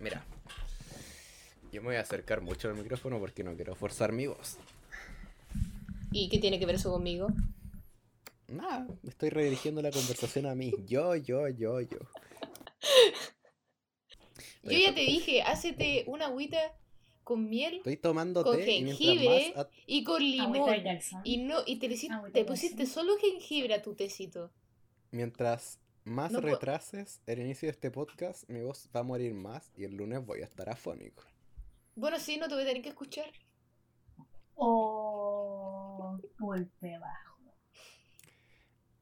Mira, yo me voy a acercar mucho al micrófono porque no quiero forzar mi voz. ¿Y qué tiene que ver eso conmigo? Nada, estoy redirigiendo la conversación a mí. Yo, yo, yo, yo. Yo ya te dije, hácete una agüita con miel, Estoy tomando con té y mientras jengibre más... y con limón. Y no, y te, pusiste solo jengibre a tu tecito. Mientras más No retrases el inicio de este podcast, mi voz va a morir más y el lunes voy a estar afónico. Bueno, sí, no te voy a tener que escuchar. O golpe bajo.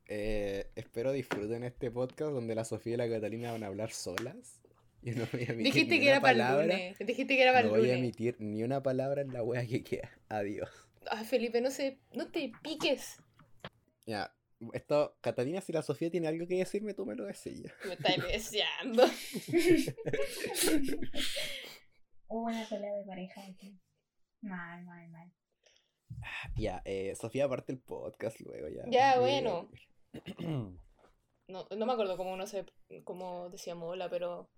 Eh, espero disfruten este podcast donde la Sofía y la Catalina van a hablar solas. Y no voy a emitir Dijiste ni que era para el palabra. lunes. Dijiste que era para No el voy a lunes. emitir ni una palabra en la wea que queda. Adiós. Ay, Felipe, no sé, no te piques. Ya, esto, Catalina, si la Sofía tiene algo que decirme, tú me lo decís. Me estás deseando. Hubo una pelea de pareja aquí. Mal, mal, mal. Ya, eh, Sofía, aparte el podcast luego ya. Ya, Yo bueno. No, no me acuerdo cómo uno se, cómo decíamos hola, pero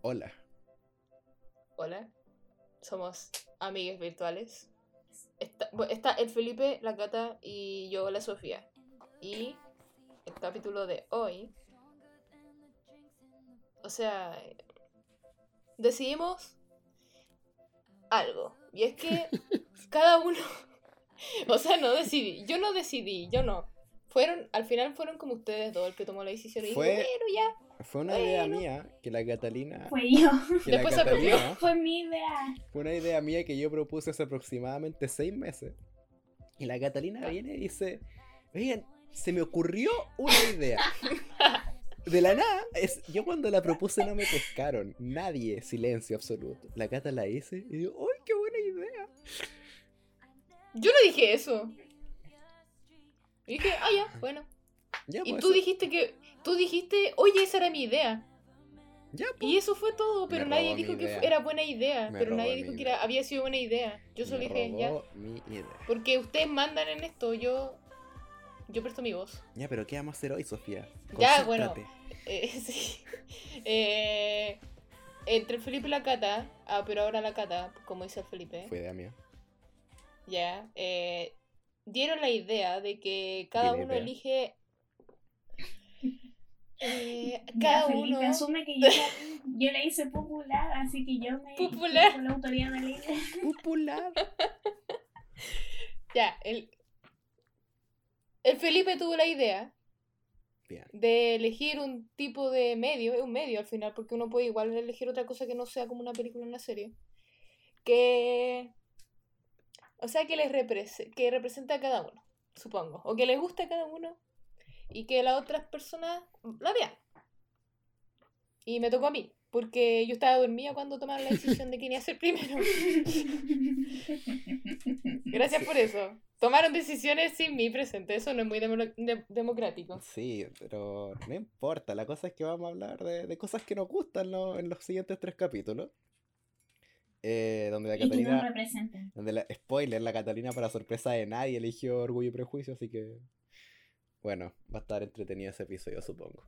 Hola. hola. Somos amigues virtuales. Está, está el Felipe, la Cata y yo, la Sofía. Y el capítulo de hoy. O sea, decidimos algo. Y es que cada uno. O sea, no decidí. Yo no decidí, yo no. Fueron, al final fueron como ustedes dos el que tomó la decisión. Y Fue- bueno, ya. Fue una idea mía que la Catalina. Fue yo. Que la Después se perdió. Catalina Fue mi idea. fue una idea mía que yo propuse hace aproximadamente seis meses. Y la Catalina viene y dice: Oigan, se me ocurrió una idea. De la nada, es, yo cuando la propuse no me pescaron. Nadie, silencio absoluto. La Cata la hice y digo, ¡ay, qué buena idea! Yo no dije eso. Y dije, ah, ya, bueno. Ya, Y pues, tú dijiste que. Tú dijiste, oye, esa era mi idea. ya, pues. Y eso fue todo, pero Me nadie dijo que idea. era buena idea. Me pero nadie dijo que idea. era- había sido buena idea. Yo solo me dije, ya. robó mi idea. Porque ustedes mandan en esto, yo. Yo presto mi voz. Ya, pero ¿qué vamos a hacer hoy, Sofía? Ya, bueno. Eh, sí. Eh, entre el Felipe y la Cata. Ah, pero ahora la Cata, como dice el Felipe. Fue idea mía. Ya. eh, dieron la idea de que cada uno elige. eh, Ya, cada Felipe uno. asume que yo la, yo la hice popular, así que yo me Popular. con la autoridad de la idea. Popular. Ya, el. El Felipe tuvo la idea Bien. de elegir un tipo de medio, es un medio al final, porque uno puede igual elegir otra cosa que no sea como una película o una serie. Que. O sea, que les represe- que representa a cada uno, supongo. O que les gusta a cada uno y que las otras personas la vean. Y me tocó a mí, porque yo estaba dormida cuando tomaron la decisión de quién iba a ser primero. Gracias por eso. Tomaron decisiones sin mí presente, eso no es muy demo- de- democrático. Sí, pero no importa. La cosa es que vamos a hablar de, de cosas que nos gustan ¿no? en los siguientes tres capítulos. Eh, donde la y Catalina. representen. Donde la, spoiler, la Catalina para sorpresa de nadie eligió Orgullo y Prejuicio, así que. Bueno, va a estar entretenido ese episodio, supongo.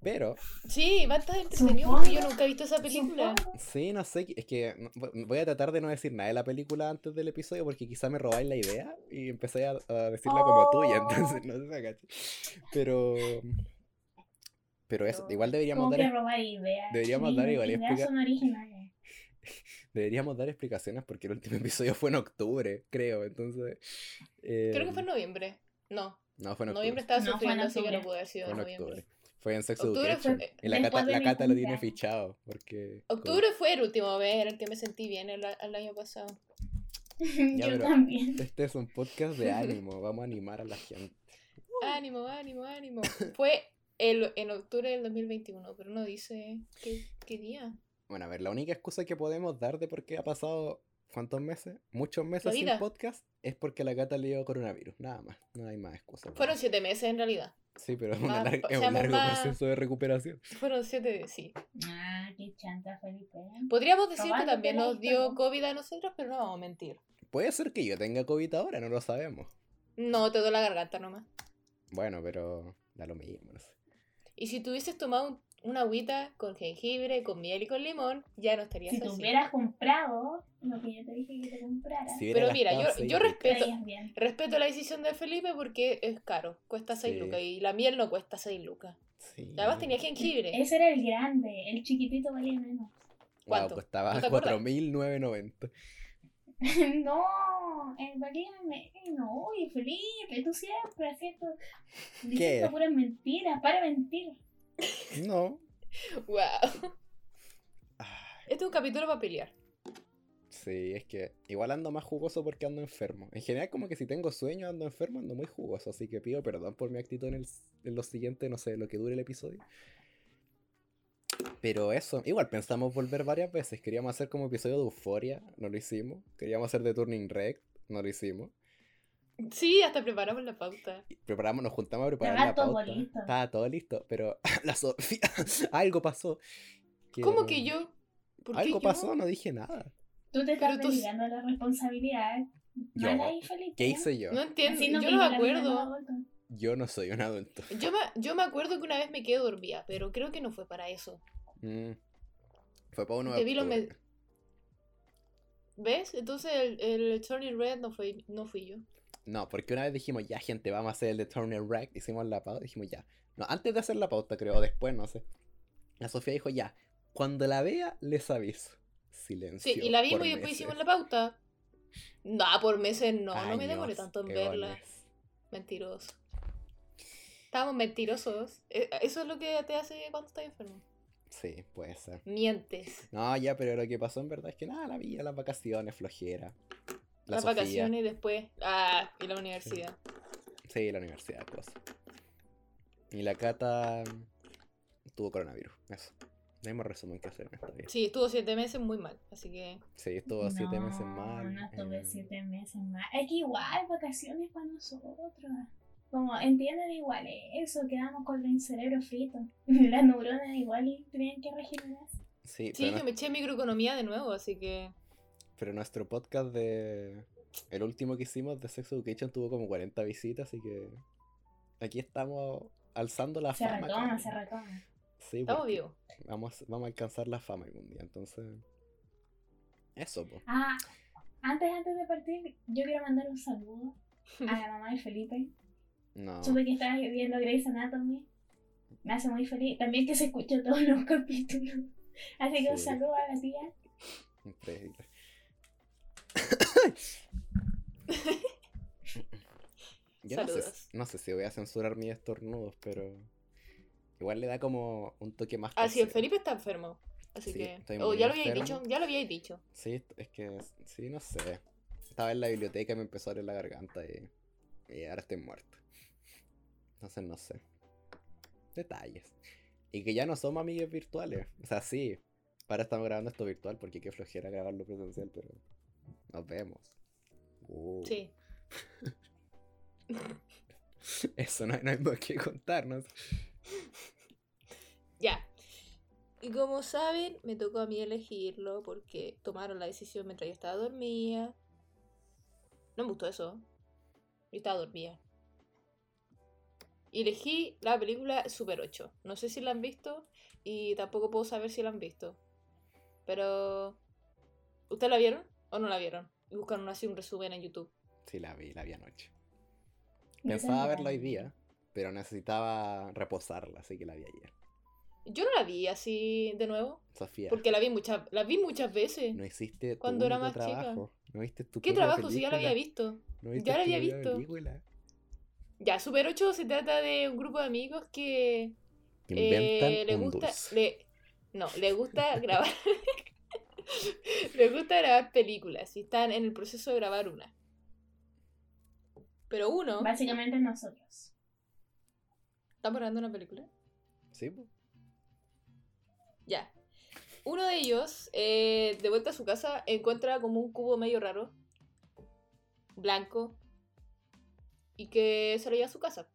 Pero, Sí, va a estar entretenido yo nunca he visto esa película. Sí, no sé, es que voy a tratar de no decir nada de la película antes del episodio porque quizá me robáis la idea y empecé a, a decirla como tuya, Oh. entonces no sé, cacho. Pero. Pero eso, igual deberíamos dar que robar ideas. deberíamos dar igual ideas explica- son originales. Deberíamos dar explicaciones porque el último episodio fue en octubre, creo. Entonces. Creo que eh, fue en noviembre. No, No, fue en octubre. noviembre estaba No, fue en sufriendo, así que no pudo haber sido en noviembre. octubre. Fue en Sex Octubre fue-. Y la Cata, la Cata lo tiene fichado. Porque. Octubre fue el último mes en el que me sentí bien el, el año pasado. Ya, yo pero- también. Este es un podcast de ánimo. Vamos a animar a la gente. Ánimo, ánimo, ánimo. Fue el, en octubre del 2021, pero no dice qué, qué día. Bueno, a ver, la única excusa que podemos dar de por qué ha pasado. ¿Cuántos meses? Muchos meses sin podcast. Es porque la Cata le dio coronavirus. Nada más. No hay más excusas. Fueron siete meses en realidad. Sí, pero es, una un largo más- proceso de recuperación. Fueron siete, sí. Ah, qué chanta, Felipe. Podríamos decir que también nos dio. COVID a nosotros, pero no vamos a mentir. Puede ser que yo tenga COVID ahora, no lo sabemos. No, te doy la garganta nomás. Bueno, pero da lo mismo, no sé. Y si te hubieses tomado un una agüita con jengibre, con miel y con limón, ya no estarías Si tú así. hubieras comprado lo que yo te dije que te comprara, Si Pero mira, yo, yo respeto, respeto la decisión de Felipe porque es caro, cuesta 6 Sí. lucas y la miel no cuesta 6 lucas. Sí. Además tenía jengibre. Ese era el grande, el chiquitito valía menos. Wow, ¿Cuánto? costaba ¿No acuerdas? 4.990. no, el valía menos. Uy, Felipe, tú siempre haciendo ¿Qué? diciendo puras mentiras, para mentir. No. Wow. Este es un capítulo para pelear. Sí, es que igual ando más jugoso porque ando enfermo. En general, como que si tengo sueño, ando enfermo, ando muy jugoso. Así que pido perdón por mi actitud en, el, en los siguientes, no sé, lo que dure el episodio. Pero eso, igual pensamos volver varias veces. Queríamos hacer como episodio de Euforia, no lo hicimos. Queríamos hacer de Turning Rec, no lo hicimos. Sí, hasta preparamos la pauta. Preparamos, nos juntamos a preparar Estaba la todo pauta. listo. Estaba todo listo, pero la Sofía, algo pasó. ¿Cómo no- que yo? ¿Por qué Algo yo? pasó, no dije nada. Tú te estás tú- delegando la responsabilidad. Yo. Ahí. ¿Qué hice yo? No entiendo, yo no me acuerdo. Yo no soy un adulto. Yo me, yo me acuerdo que una vez me quedé dormida, pero creo que no fue para eso. Mm. Fue para uno de Te vi los me- ¿Ves? Entonces el, el Turning Red no, fue, no fui yo. No, porque una vez dijimos, ya gente, vamos a hacer el de Turner Rack, hicimos la pauta, dijimos ya. No, antes de hacer la pauta, creo, o después, no sé. La Sofía dijo, ya, cuando la vea, les aviso. Silencio. Sí, y la vimos y después hicimos la pauta. No, por meses no, no me Años, demoré tanto en verla. Mentiroso. Estábamos mentirosos. Eh, Eso es lo que te hace cuando estás enfermo. Sí, puede ser. Mientes. No, ya, pero lo que pasó en verdad es que nada, la vi, las vacaciones, flojera. La Las Sofía. vacaciones y después. Ah, y la universidad. Sí, la universidad, cosa. Y la Cata tuvo coronavirus, eso. No hay más resumen que hacer en esta vida. Sí, estuvo siete meses muy mal. Así que. Sí, estuvo siete meses No, mal. No estuve eh, siete meses mal. Es que igual, vacaciones para nosotros. Como entienden igual eso, quedamos con el cerebro frito. Las neuronas igual y tenían que regenerarse. Sí, Sí, pero, yo me eché microeconomía de nuevo, así que. Pero nuestro podcast de. El último que hicimos de Sex Education tuvo como 40 visitas, así que. Aquí estamos alzando la Se fama. retoma, se retoma. Sí, vivos. Vamos, vamos a alcanzar la fama algún día, entonces. Eso, pues. Ah, antes, antes de partir, yo quiero mandar un saludo a la mamá de Felipe. No. Supe que estaba viendo Grey's Anatomy. Me hace muy feliz. También que se escuchó todos los capítulos. Así que un saludo a la tía. Increíble. Yo no sé, no sé si voy a censurar mis estornudos, pero igual le da como un toque más Ah, sí, el. Felipe está enfermo. Así Sí, que. Oh, ya lo habíais dicho, ya lo habíais dicho. Sí, es que sí, no sé. Estaba en la biblioteca y me empezó a doler la garganta y, y ahora estoy muerto. Entonces no sé. Detalles. Y que ya no somos amigues virtuales. O sea, sí. Ahora estamos grabando esto virtual porque qué flojera grabarlo presencial, pero nos vemos. Sí. Eso no, no hay más que contarnos. Ya. Y como saben, me tocó a mí elegirlo porque tomaron la decisión mientras yo estaba dormida. No me gustó eso. Yo estaba dormida. Y elegí la película Super 8. No sé si la han visto y tampoco puedo saber si la han visto. Pero... ¿Ustedes la vieron o no la vieron? Y buscaron así un resumen en YouTube. Sí, la vi, la vi anoche. Pensaba verla hoy día, pero necesitaba reposarla, así que la vi ayer. Yo no la vi así de nuevo. Sofía, Porque la vi muchas, la vi muchas veces. no hiciste tu Cuando era más chica. trabajo. No viste tu ¿Qué trabajo si ya la había película. visto? ¿No viste Ya la había visto. película? Ya, Super 8 se trata de un grupo de amigos que Inventan eh, le un gusta. dulce. Le, no, le gusta grabar. le gusta grabar películas y están en el proceso de grabar una. Pero uno. Básicamente nosotros. ¿Estamos grabando una película? Sí. Ya. Uno de ellos, eh, de vuelta a su casa, encuentra como un cubo medio raro, blanco, y que se lo lleva a su casa,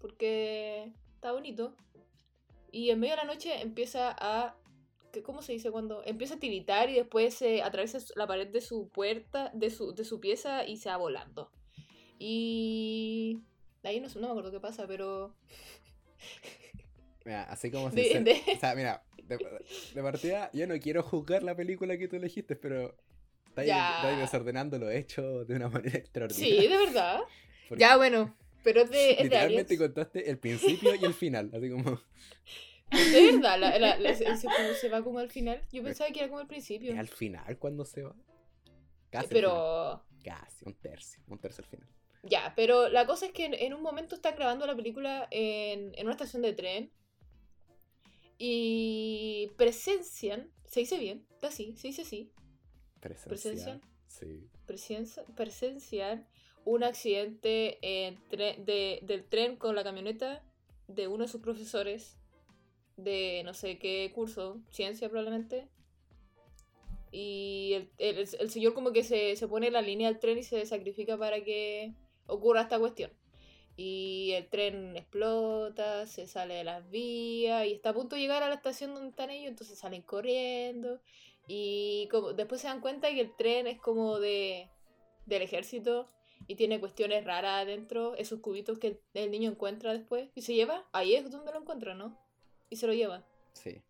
porque está bonito. Y en medio de la noche empieza a... que- ¿Cómo se dice cuando? Empieza a tiritar y después se atraviesa la pared de su puerta, de su, de su pieza y se va volando. Y... Ahí no, no me acuerdo qué pasa, pero... Mira, así como De- sincer- de- O sea, mira, de, de partida, yo no quiero juzgar la película que tú elegiste, pero estáis, desordenando los hechos de una manera Sí, extraordinaria. de verdad. Porque Ya, bueno. Pero es de, es de Literalmente contaste el principio y el final, así como... De verdad, la, la- la- se, se- se va como al final. Yo pensaba que era como al principio. ¿Es al final cuando se va? Casi Pero. Casi, un tercio, un tercio al final. Ya, pero la cosa es que en, en un momento están grabando la película en, en una estación de tren. Y presencian. ¿Se dice bien? Está así, se dice así. ¿Presencial? Sí. Presencia- presencian un accidente en tre- de- del tren con la camioneta de uno de sus profesores de no sé qué curso, ciencia probablemente. Y el, el- señor como que se, se pone en la línea del tren y se sacrifica para que ocurra esta cuestión. Y el tren explota, se sale de las vías y está a punto de llegar a la estación donde están ellos, entonces salen corriendo. Y como, después se dan cuenta que el tren es como de del ejército y tiene cuestiones raras adentro, esos cubitos que el, el niño encuentra después y se lleva. Ahí es donde lo encuentra, ¿no? Y se lo lleva. Sí.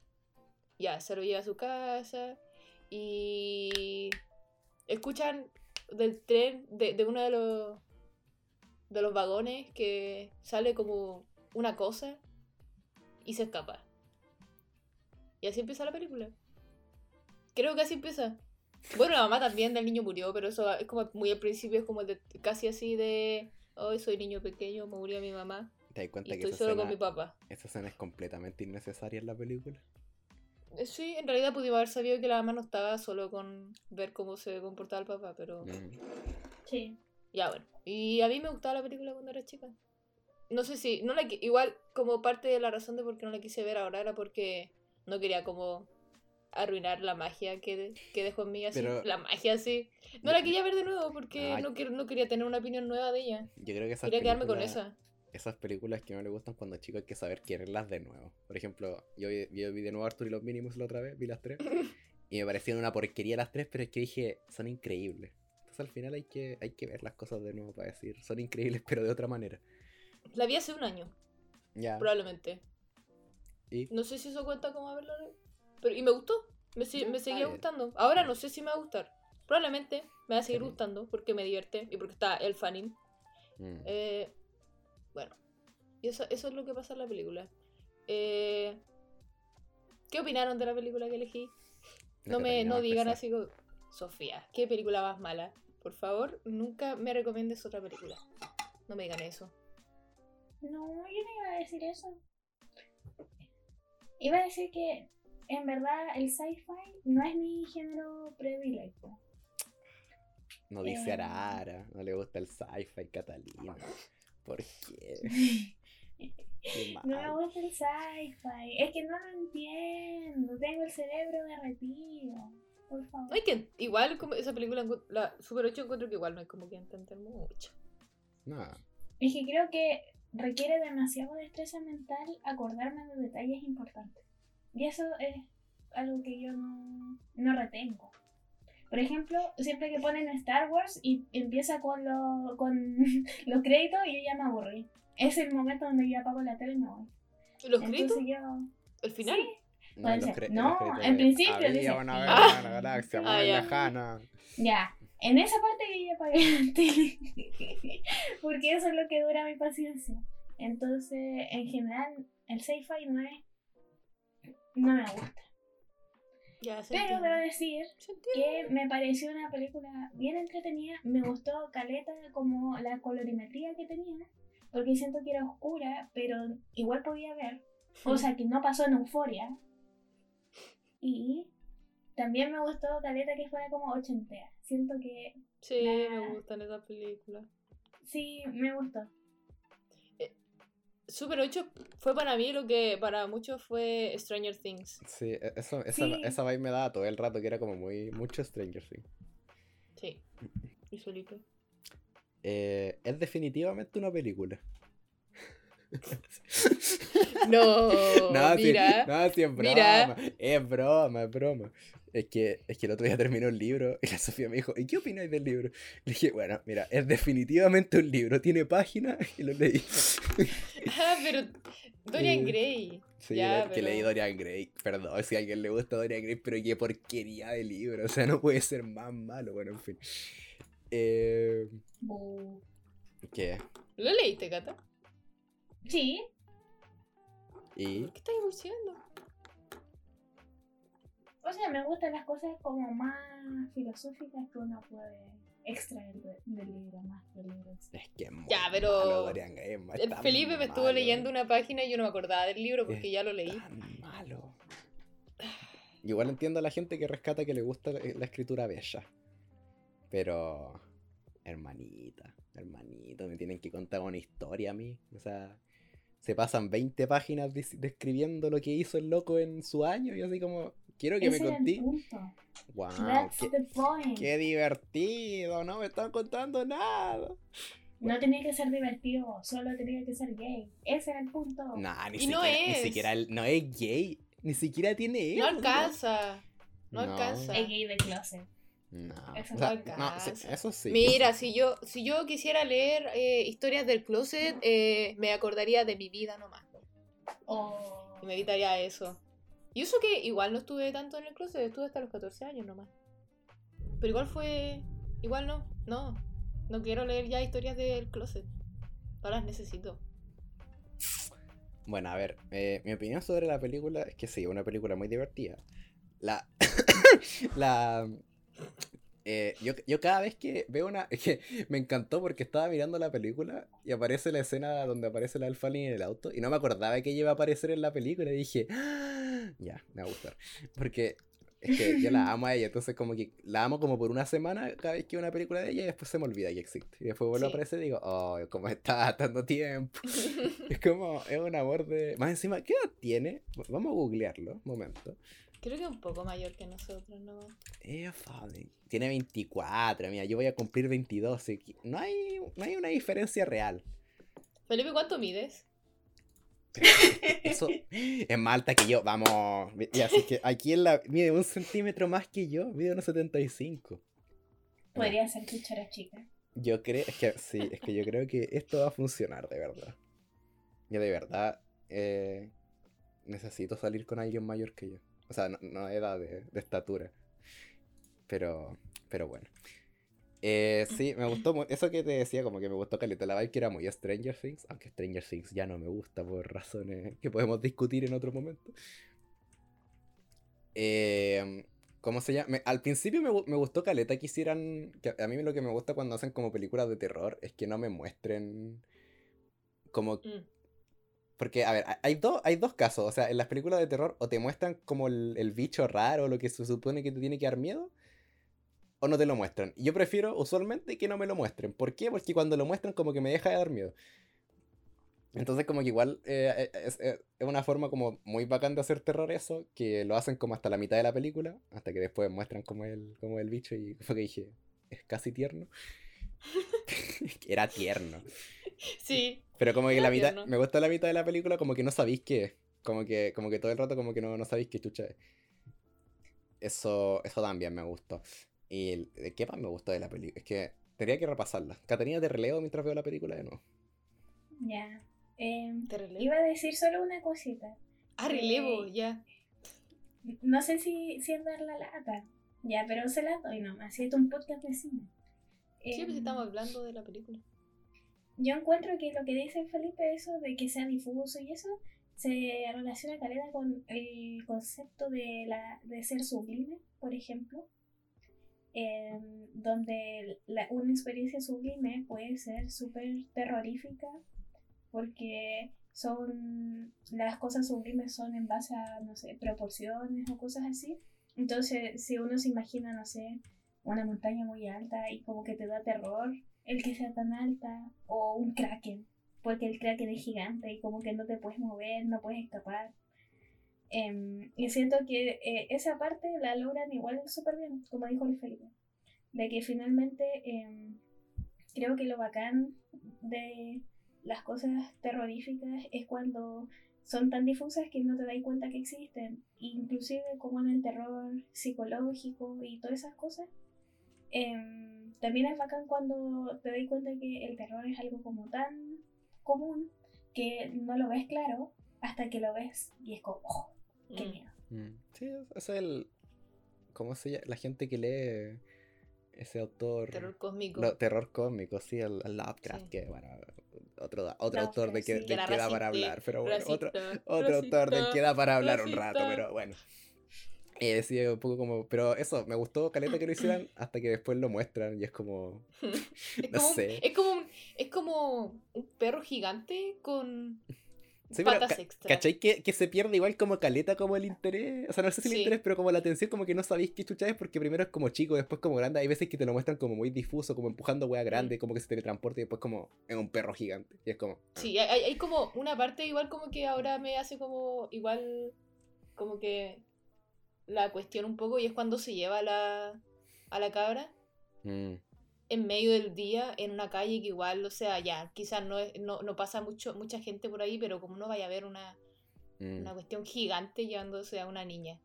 Ya, se lo lleva a su casa y escuchan del tren, de, de uno de los de los vagones que sale como una cosa y se escapa. Y así empieza la película. Creo que así empieza. Bueno, la mamá también del niño murió, pero eso es como muy al principio, es como de, casi así de, hoy soy niño pequeño, me murió mi mamá ¿Te das y cuenta que estoy esa solo escena, con mi papá. esa escena es completamente innecesaria en la película? Eh, Sí, en realidad pudimos haber sabido que la mamá no estaba solo con ver cómo se comportaba el papá, pero Mm. Sí. ya bueno. Y a mí me gustaba la película cuando era chica. No sé si, no la, igual como parte de la razón de por qué no la quise ver ahora era porque no quería como arruinar la magia que, de- que dejó en mí así. Pero- La magia así. No la quería ver de nuevo porque Ay. no, no quería tener una opinión nueva de ella. Yo creo que esas Quería quedarme con esa. Esas películas que no le gustan cuando chico hay que saber quererlas de nuevo. Por ejemplo, yo, vi- yo vi de nuevo Arthur y los Mínimos la otra vez, vi las tres. y me parecieron una porquería las tres, pero es que dije, son increíbles. Entonces al final hay que, hay que ver las cosas de nuevo para decir, son increíbles, pero de otra manera. La vi hace un año, Ya. probablemente. Y No sé si eso cuenta como haberlo Pero, y me gustó. Me, Ya, me seguía gustando. Ahora no sé si me va a gustar. Probablemente me va a seguir gustando porque me divierte y porque está el fanning. mm, Eh, bueno, y eso, eso es lo que pasa en la película. Eh, ¿Qué opinaron de la película que elegí? No me no digan así como, Sofía, ¿qué película más mala? Por favor, nunca me recomiendes otra película. No me digan eso. No, yo no iba a decir eso. Iba a decir que en verdad el sci-fi no es mi género predilecto. No dice Eh. Arara, no le gusta el sci-fi Catalina. ¿Por qué? Qué No me gusta el sci-fi. Es que no lo entiendo. Tengo el cerebro derretido. Por favor. No que, igual como esa película, encu- la Super 8 encuentro que igual no hay como que entender mucho. No, Es que creo que requiere demasiado destreza mental acordarme de detalles importantes. Y eso es algo que yo no, no retengo. Por ejemplo, siempre que ponen Star Wars y empieza con, lo- con los créditos, yo ya me aburrí. Es el momento donde yo apago la tele y me voy. ¿Y los créditos? ¿El final? Sí, no, en No, principio Había dice- una vez Ah. en una galaxia Ah, muy ya. lejana. Ya, en esa parte yo ya apagué la tele. Porque eso es lo que dura mi paciencia. Entonces, en general, el sci-fi no es. No me gusta. Ya, Pero debo decir que me pareció una película bien entretenida. Me gustó Caleta como la colorimetría que tenía. Porque siento que era oscura, pero igual podía ver. Cosa que no pasó en Euforia. Y también me gustó Caleta que fuera como ochentera. Siento que Sí, la- me gustan esas películas. sí, me gustó. Super 8 fue para mí lo que para muchos fue Stranger Things. Sí, e- eso, esa, Sí. esa vibe me daba todo el rato, que era como muy mucho Stranger Things. Sí. Y Felipe. Eh, es definitivamente una película. No, no, mira. no, sí, es broma. mira. Es broma, es broma. Es que, es que el otro día terminó el libro y la Sofía me dijo, ¿y qué opináis del libro? Le dije, bueno, mira, es definitivamente un libro, tiene páginas y lo leí. Ah, pero Dorian Eh, Gray. Sí, Ya, que leí Dorian Gray. Perdón si a alguien le gusta Dorian Gray, pero qué porquería de libro. O sea, no puede ser más malo. Bueno, en fin. Eh. ¿Qué? ¿Lo leíste, Cata? Sí, ¿Y? ¿Qué estás diciendo? o sea, me gustan las cosas como más filosóficas que uno puede extraer de- del libro, más del libro. en sí. Es que es muy Ya, pero- malo Dorian Gray. es El Felipe me estuvo leyendo una página y yo no me acordaba del libro porque Es ya lo leí. Tan malo. Igual entiendo a la gente que rescata que le gusta la escritura bella. Pero, hermanita, hermanito, me tienen que contar una historia a mí. O sea, se pasan 20 páginas describiendo lo que hizo el loco en su año y así como, quiero que Ese me conté. Wow, That's qué, the point. qué divertido, no me están contando nada. No tenía que ser divertido, solo tenía que ser gay. Ese era el punto. Nah, ni Y siquiera, no ni siquiera el- no es gay, ni siquiera tiene No eso, alcanza. No, No. alcanza. Es gay de closet. No, Eso o no sea, alcanza. sí, eso sí. Mira, si yo, si yo quisiera leer eh, historias del closet, eh, me acordaría de mi vida nomás. O. Y me evitaría eso. Y eso que igual no estuve tanto en el closet, estuve hasta los 14 años nomás. Pero igual fue. Igual no, no. No quiero leer ya historias del closet. No las necesito. Bueno, a ver, eh, mi opinión sobre la película es que sí, una película muy divertida. La. la. Eh, yo, yo cada vez que veo una. Es que me encantó porque estaba mirando la película y aparece la escena donde aparece la Alfalin en el auto y no me acordaba que ella iba a aparecer en la película y dije, "Ah, ya, me va a gustar. Porque es que yo la amo a ella, entonces como que la amo como por una semana cada vez que veo una película de ella y después se me olvida que existe. Y después vuelve a aparecer y digo, oh, ¿cómo está tanto tiempo? Es como, es un amor de... Más encima, ¿qué edad tiene? Vamos a googlearlo, un momento. Creo que un poco mayor que nosotros, ¿no? Ella Fowling tiene 24, mira, yo voy a cumplir 22, así que no hay, no hay una diferencia real. Felipe, ¿cuánto mides? Eso es más alta que yo, vamos. Y así que aquí en la, mide un centímetro más que yo, mide unos 75. Podría ser cuchara chica. Yo creo, es que sí, es que yo creo que esto va a funcionar de verdad. Yo de verdad eh, necesito salir con alguien mayor que yo. O sea, no, no edad, de, estatura. Pero, pero bueno. Eh, sí, me gustó eso que te decía, como que me gustó Caleta la vibe que era muy Stranger Things, aunque Stranger Things ya no me gusta por razones que podemos discutir en otro momento. Eh, ¿Cómo se llama? Me- al principio me, me gustó Caleta que hicieran. Que a mí lo que me gusta cuando hacen como películas de terror es que no me muestren. Como. Mm. Porque, a ver, hay- dos hay dos casos. O sea, en las películas de terror o te muestran como el, el bicho raro, lo que se supone que te tiene que dar miedo, o no te lo muestran. Y yo prefiero usualmente que no me lo muestren. ¿Por qué? Porque cuando lo muestran como que me deja de dar miedo. Entonces como que igual eh, eh, es, eh, es una forma como muy bacán de hacer terror eso, que lo hacen como hasta la mitad de la película, hasta que después muestran como el, como el bicho y fue que dije, es casi tierno. Era tierno. Sí. Pero como que la mitad, me gusta la mitad de la película como que no sabéis qué es. Como que, como que todo el rato como que no, no sabéis qué chucha es. Eso, eso también me gustó. Y el- ¿de qué más me gustó de la película? Es que tendría que repasarla. Catarina, te releo mientras veo la película de nuevo. Ya. Em, Te relevo. iba a decir solo una cosita. Ah, relevo, Eh, ya. No sé si, si es dar la lata. Ya, pero se la doy nomás. Si es un podcast de cine. Sí, pues Em, estamos hablando de la película. Yo encuentro que lo que dice Felipe, eso de que sea difuso y eso, se relaciona caleta con el concepto de, la, de ser sublime, por ejemplo. em, donde la- una experiencia sublime puede ser súper terrorífica porque son las cosas sublimes son en base a, no sé, proporciones o cosas así. Entonces, si uno se imagina, no sé, una montaña muy alta y como que te da terror el que sea tan alta, o un kraken, porque el kraken es gigante y como que no te puedes mover, no puedes escapar. Em, y siento que eh, esa parte la logran igual súper bien, como dijo el Felipe, de que finalmente em, creo que lo bacán de las cosas terroríficas es cuando son tan difusas que no te das cuenta que existen, inclusive como en el terror psicológico y todas esas cosas. Em, también es bacán cuando te das cuenta que el terror es algo como tan común que no lo ves claro hasta que lo ves y es como, oh, qué Mm. miedo. Mm, Sí, ese es el. ¿Cómo se llama? La gente que lee ese autor. Terror cósmico. No, terror cósmico, sí, el, el Lovecraft, Sí. que bueno, otro, otro autor de que, sí. del Que da para hablar, pero bueno, otro, racista, otro autor del que da para hablar un rato, pero bueno. Eh, sí, un poco como, pero eso, me gustó Caleta que lo hicieran hasta que después lo muestran y es como, Es no como, un- sé. es como un, es como un perro gigante con Sí, pero patas ca- extra. ¿Cachai? Que, que se pierde igual como caleta como el interés. O sea, no sé si el Sí. interés, pero como la atención, como que no sabéis qué chucha es, porque primero es como chico, después como grande. Hay veces que te lo muestran como muy difuso, como empujando wea grande, Mm. como que se teletransporta y después como es un perro gigante. Y es como. ah. Sí, hay, hay como una parte igual como que ahora me hace como igual como que la cuestión un poco y es cuando se lleva a la, a la cabra mm, en medio del día en una calle que igual, o sea, ya, quizás no, es- no, no pasa mucho, mucha gente por ahí, pero como no vaya a ver una, mm, una cuestión gigante llevándose a una niña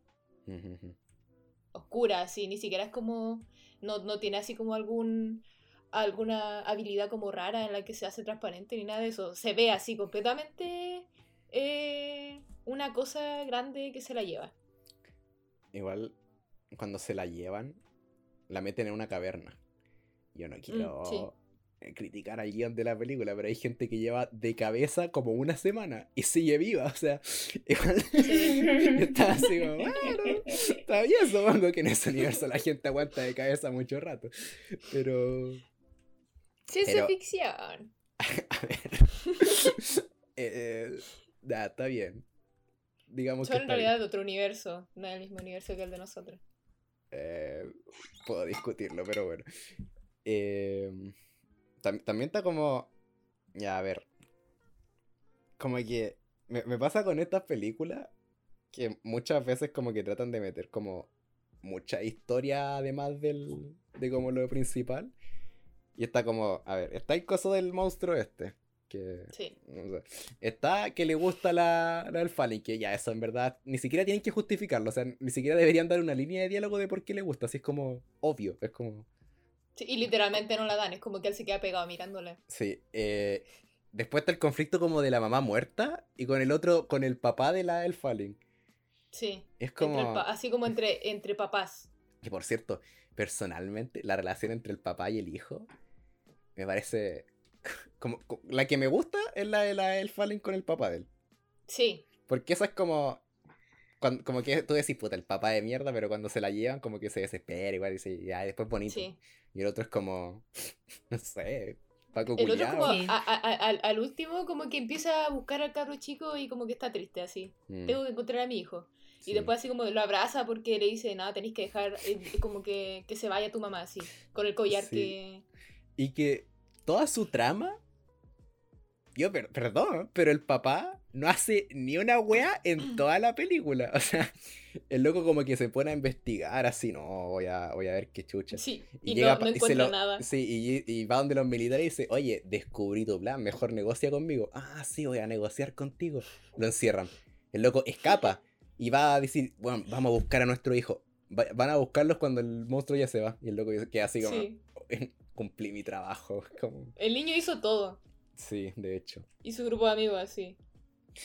oscura, así, ni siquiera es como, no, no tiene así como algún alguna habilidad como rara en la que se hace transparente ni nada de eso. Se ve así completamente eh, una cosa grande que se la lleva. Igual, cuando se la llevan, la meten en una caverna. Yo no quiero Mm, sí. eh, criticar al guion de la película, pero hay gente que lleva de cabeza como una semana y sigue viva. O sea, igual. estaba así como, bueno, está bien, supongo que en ese universo la gente aguanta de cabeza mucho rato. Pero, Ciencia Pero- ficción. a ver. eh, nah, está bien. Digamos Son que en realidad de otro universo, no es el mismo universo que el de nosotros. Eh, puedo discutirlo, pero bueno. Eh, tam- también está como. Ya, a ver. Como que. Me, me pasa con estas películas que muchas veces como que tratan de meter como mucha historia además del, de como lo principal. Y está como, a ver, está el coso del monstruo este. Que Sí. no sé. Está que le gusta la, la Fallen, que ya eso en verdad ni siquiera tienen que justificarlo, o sea, ni siquiera deberían dar una línea de diálogo de por qué le gusta, así es como obvio, es como... Sí, Y literalmente no la dan, es como que él se queda pegado mirándola. Sí, eh, después está el conflicto como de la mamá muerta y con el otro, con el papá de la del Fallen. Sí. Es como... así como entre, entre papás. Que por cierto, personalmente, la relación entre el papá y el hijo me parece... Como, co- la que me gusta es la de la Fallen con el papá de él. Sí. Porque esa es como. cuan- como que tú decís, puta, el papá de mierda, pero cuando se la llevan, como que se desespera, igual dice, ya, después bonito. Sí. Y el otro es como. No sé, Paco El otro es como, a- a- a- al, al último, como que empieza a buscar al carro chico y como que está triste así. Mm, Tengo que encontrar a mi hijo. sí. Y después así como lo abraza porque le dice, nada, tenéis que dejar, eh, como que, que se vaya tu mamá así, con el collar Sí. que... Y que toda su trama. Yo, per- perdón, pero el papá no hace ni una wea en toda la película. O sea, el loco como que se pone a investigar así, no, voy a, voy a ver qué chucha. Sí, Y, y, llega no, no y se encuentra lo- nada. Sí, y, y va donde los militares y dice, oye, descubrí tu plan, mejor negocia conmigo. Ah, sí, voy a negociar contigo. Lo encierran. El loco escapa y va a decir, bueno, vamos a buscar a nuestro hijo. Va- van a buscarlos cuando el monstruo ya se va. Y el loco queda así como, Sí. Cumplí mi trabajo. Como, El niño hizo todo. sí, de hecho. Y su grupo de amigos así.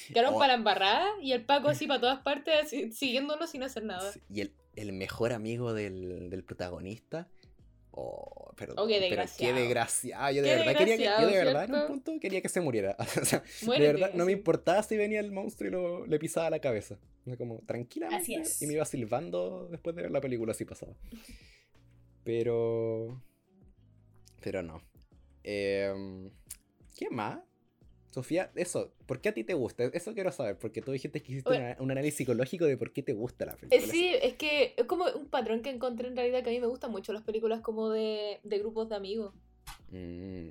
Quedaron Oh. para la embarrada y el Paco así para todas partes, así, siguiéndonos sin hacer nada. Sí, Y el, el mejor amigo del, del protagonista. Oh, perdón, Oh, qué pero desgraciado. qué desgraciado. Yo de Qué verdad quería que, yo de verdad en un punto quería que se muriera. O sea, Muérete, de verdad, no me importaba si venía el monstruo y lo, le pisaba la cabeza. Como es. Y me iba silbando después de ver la película, así pasaba. Pero. Pero no. Em, ¿Qué más? Sofía, eso, ¿por qué a ti te gusta? Eso quiero saber, porque tú dijiste que hiciste Bueno. una- un análisis psicológico de por qué te gusta la Eh, película. sí, es que es como un patrón que encontré en realidad que a mí me gustan mucho las películas como de, de grupos de amigos. Mm,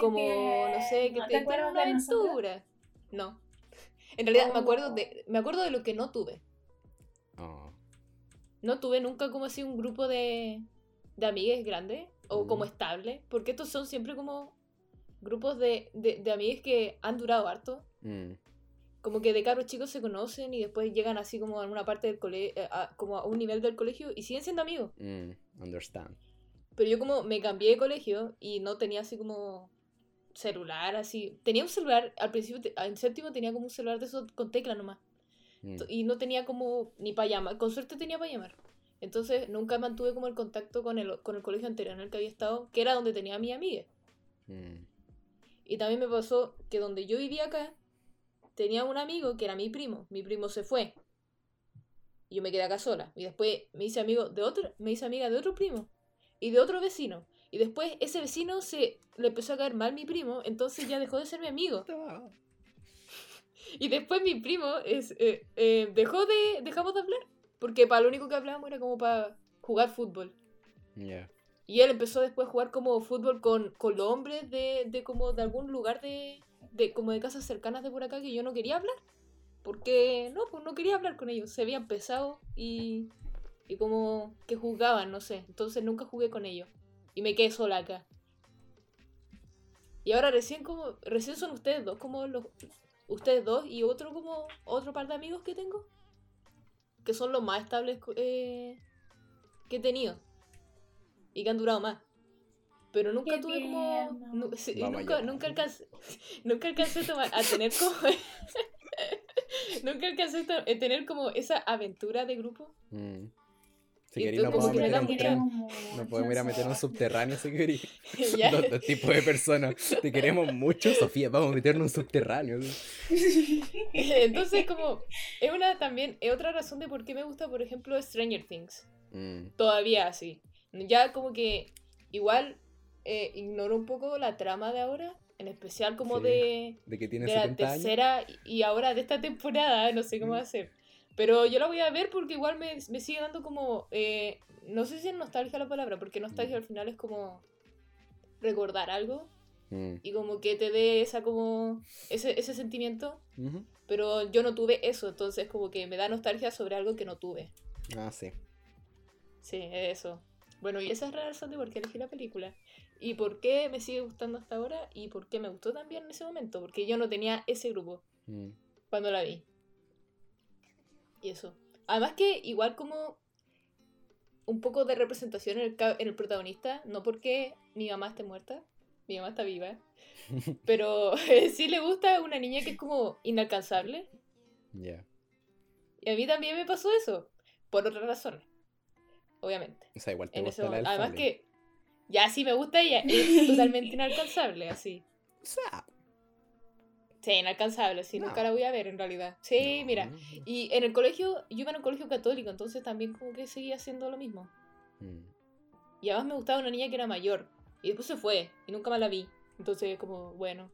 Como, que- no sé, que ¿no te te una de nosotros? aventura. No. En realidad me acuerdo Oh. de me acuerdo de lo que no tuve. oh, No tuve nunca como así un grupo de, de amigues grande o como Mm. estable, porque estos son siempre como grupos de, de, de amigues que han durado harto. mm, Como que de cabros chicos se conocen y después llegan así como a una parte del colegio, como a un nivel del colegio y siguen siendo amigos. mm, understand. Pero yo como me cambié de colegio y no tenía así como celular, así. Tenía un celular, al principio, en séptimo tenía como un celular de esos con tecla nomás. Mm. Y no tenía como ni para llamar, con suerte tenía para llamar. Entonces nunca mantuve como el contacto con el, con el colegio anterior en el que había estado, que era donde tenía a mi amiga. Mm. Y también me pasó que donde yo vivía acá, tenía un amigo que era mi primo. Mi primo se fue. Y yo me quedé acá sola. Y después me hice amigo de otro, me hice amiga de otro primo. Y de otro vecino. Y después ese vecino se le empezó a caer mal mi primo, entonces ya dejó de ser mi amigo. Y después mi primo es, eh, eh, dejó de, dejamos de hablar. Porque para lo único que hablábamos era como para jugar fútbol. Ya. Y él empezó después a jugar como fútbol con, con los hombres de, de como de algún lugar de, de como de casas cercanas de por acá que yo no quería hablar. Porque no, pues no quería hablar con ellos. Se habían pesado y, y como que jugaban, no sé. Entonces nunca jugué con ellos. Y me quedé sola acá. Y ahora recién como, recién son ustedes dos, como los, ustedes dos y otro como, otro par de amigos que tengo. Que son los más estables eh, que he tenido y que han durado más. Pero nunca Qué tuve como. nu- sí, nunca, nunca alcancé. Nunca alcancé a, tomar- a tener como. nunca alcancé a a tener como esa aventura de grupo. Mm. Si queréis, no podemos que meter da un mucha- tren. No podemos ir a meter un subterráneo si queréis. Ya. Dos, dos tipos de personas. Te queremos mucho, Sofía. Vamos a meternos un subterráneo. Entonces, como. Es una también. Es otra razón de por qué me gusta, por ejemplo, Stranger Things. Mm. Todavía así. Ya como que. Igual. eh, ignoro un poco la trama de ahora. En especial como Sí. de. De que tiene de la 70 años. tercera y ahora de esta temporada, no sé cómo va a ser. Pero yo la voy a ver porque igual me, me sigue dando como, eh, no sé si es nostalgia la palabra, porque nostalgia Mm. al final es como recordar algo Mm. y como que te dé esa como, ese, ese sentimiento, pero yo no tuve eso, entonces como que me da nostalgia sobre algo que no tuve. Ah, sí. Sí, eso. Bueno, y esa es la razón de por qué elegí la película. Y por qué me sigue gustando hasta ahora y por qué me gustó también en ese momento, porque yo no tenía ese grupo. Mm. cuando la vi. Y eso. Además que igual como un poco de representación en el, ca- en el protagonista, no porque mi mamá esté muerta, mi mamá está viva, pero sí le gusta una niña que es como inalcanzable. Ya. Y a mí también me pasó eso, por otras razones, obviamente. O sea, igual te En gusta la. Además que ya sí me gusta ella, es totalmente inalcanzable, así. O sea, Sí, inalcanzable, sí, No. nunca la voy a ver en realidad. Sí, no. mira. Y en el colegio, yo iba en un colegio católico, entonces también como que seguía haciendo lo mismo. Mm. Y además me gustaba una niña que era mayor. Y después se fue, y nunca más la vi. Entonces como, bueno,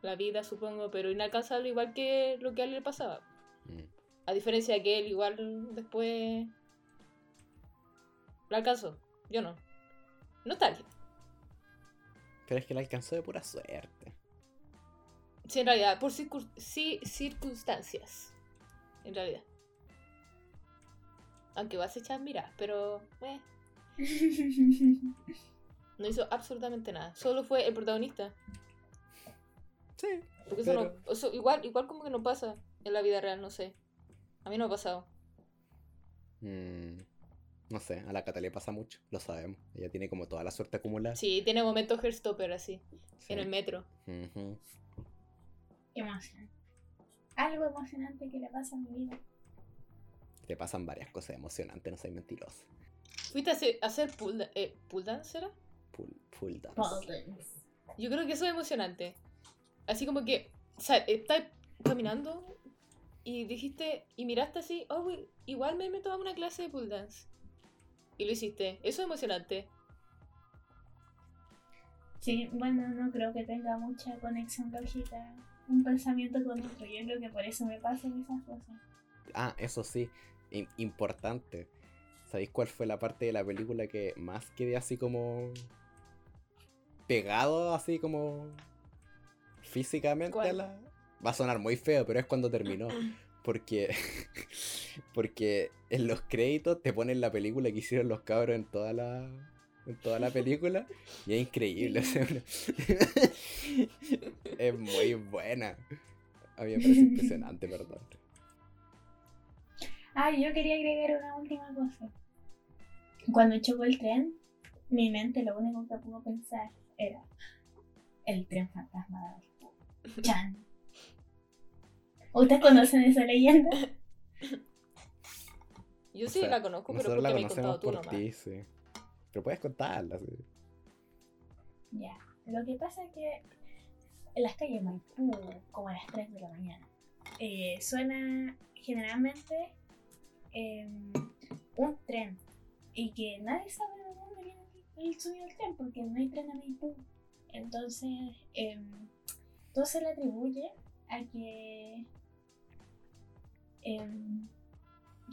la vida supongo, pero inalcanzable igual que lo que a él le pasaba. Mm. A diferencia de que él igual después... La alcanzó, yo no. Nostalgia. Pero es que la alcanzó de pura suerte. Sí, en realidad, por circun- sí, circunstancias. En realidad. Aunque vas a echar miradas, pero... eh, no hizo absolutamente nada. Solo fue el protagonista. Sí. Porque eso, no, eso igual, igual como que no pasa en la vida real, no sé. A mí no me ha pasado. Mm. No sé, a la Cata le pasa mucho, lo sabemos. Ella tiene como toda la suerte acumulada. Sí, tiene momentos Heartstopper así, Sí. en el metro. Ujú. Emoción. Algo emocionante que le pasa a mi vida. Te pasan varias cosas emocionantes, no soy mentiroso. ¿Fuiste a hacer, da- eh, pool dance, era? Full, full dance. Yo creo que eso es emocionante. Así como que, o sea, estás caminando y dijiste, y miraste así, oh, igual me meto a una clase de pool dance. Y lo hiciste. Eso es emocionante. Sí, bueno, no creo que tenga mucha conexión lógica un pensamiento con otro. Yo creo que por eso me pasan esas cosas. Ah, eso sí, im- importante. ¿Sabéis cuál fue la parte de la película que más quedé así como pegado, así como físicamente a la... Va a sonar muy feo, pero es cuando terminó. Porque, porque en los créditos te ponen la película que hicieron los cabros en toda la, en toda la película y es increíble. es muy buena. A mí me parece impresionante, perdón. Ah, yo quería agregar una última cosa. Cuando chocó el tren, mi mente lo único que pudo pensar era El tren fantasma de Maipú. Chan. ¿Ustedes conocen esa leyenda? Yo O sí sea, la conozco, pero porque la me he contado tú nomás. ti, sí. Pero puedes contarla, sí. Ya. Lo que pasa es que en las calles Maipú, como a las 3 de la mañana, eh, suena generalmente em, un tren. Y que nadie sabe de dónde viene el sonido del tren, porque no hay tren a Maipú. Entonces, em, todo se le atribuye a que em,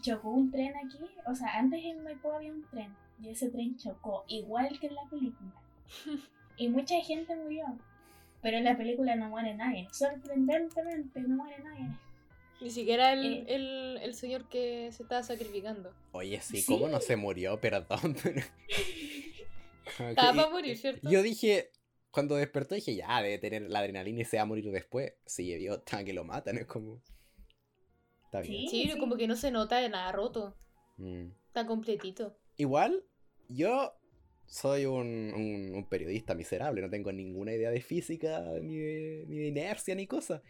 chocó un tren aquí. O sea, antes en Maipú había un tren y ese tren chocó, igual que en la película. Y mucha gente murió. Pero en la película no muere nadie. Sorprendentemente no muere nadie. Ni siquiera el, Eh. el, el señor que se estaba sacrificando. Oye, sí, Sí. ¿cómo no se murió? Perdón, Estaba para morir, ¿cierto? Yo dije, cuando despertó dije, ya, debe tener la adrenalina y se va a morir después. Sí, vio, está que lo matan, es como... Está bien. Sí. Sí, como que no se nota de nada roto. Mm. Está completito. Igual, yo soy un, un- un periodista miserable, no tengo ninguna idea de física, ni de, ni de inercia, ni cosa.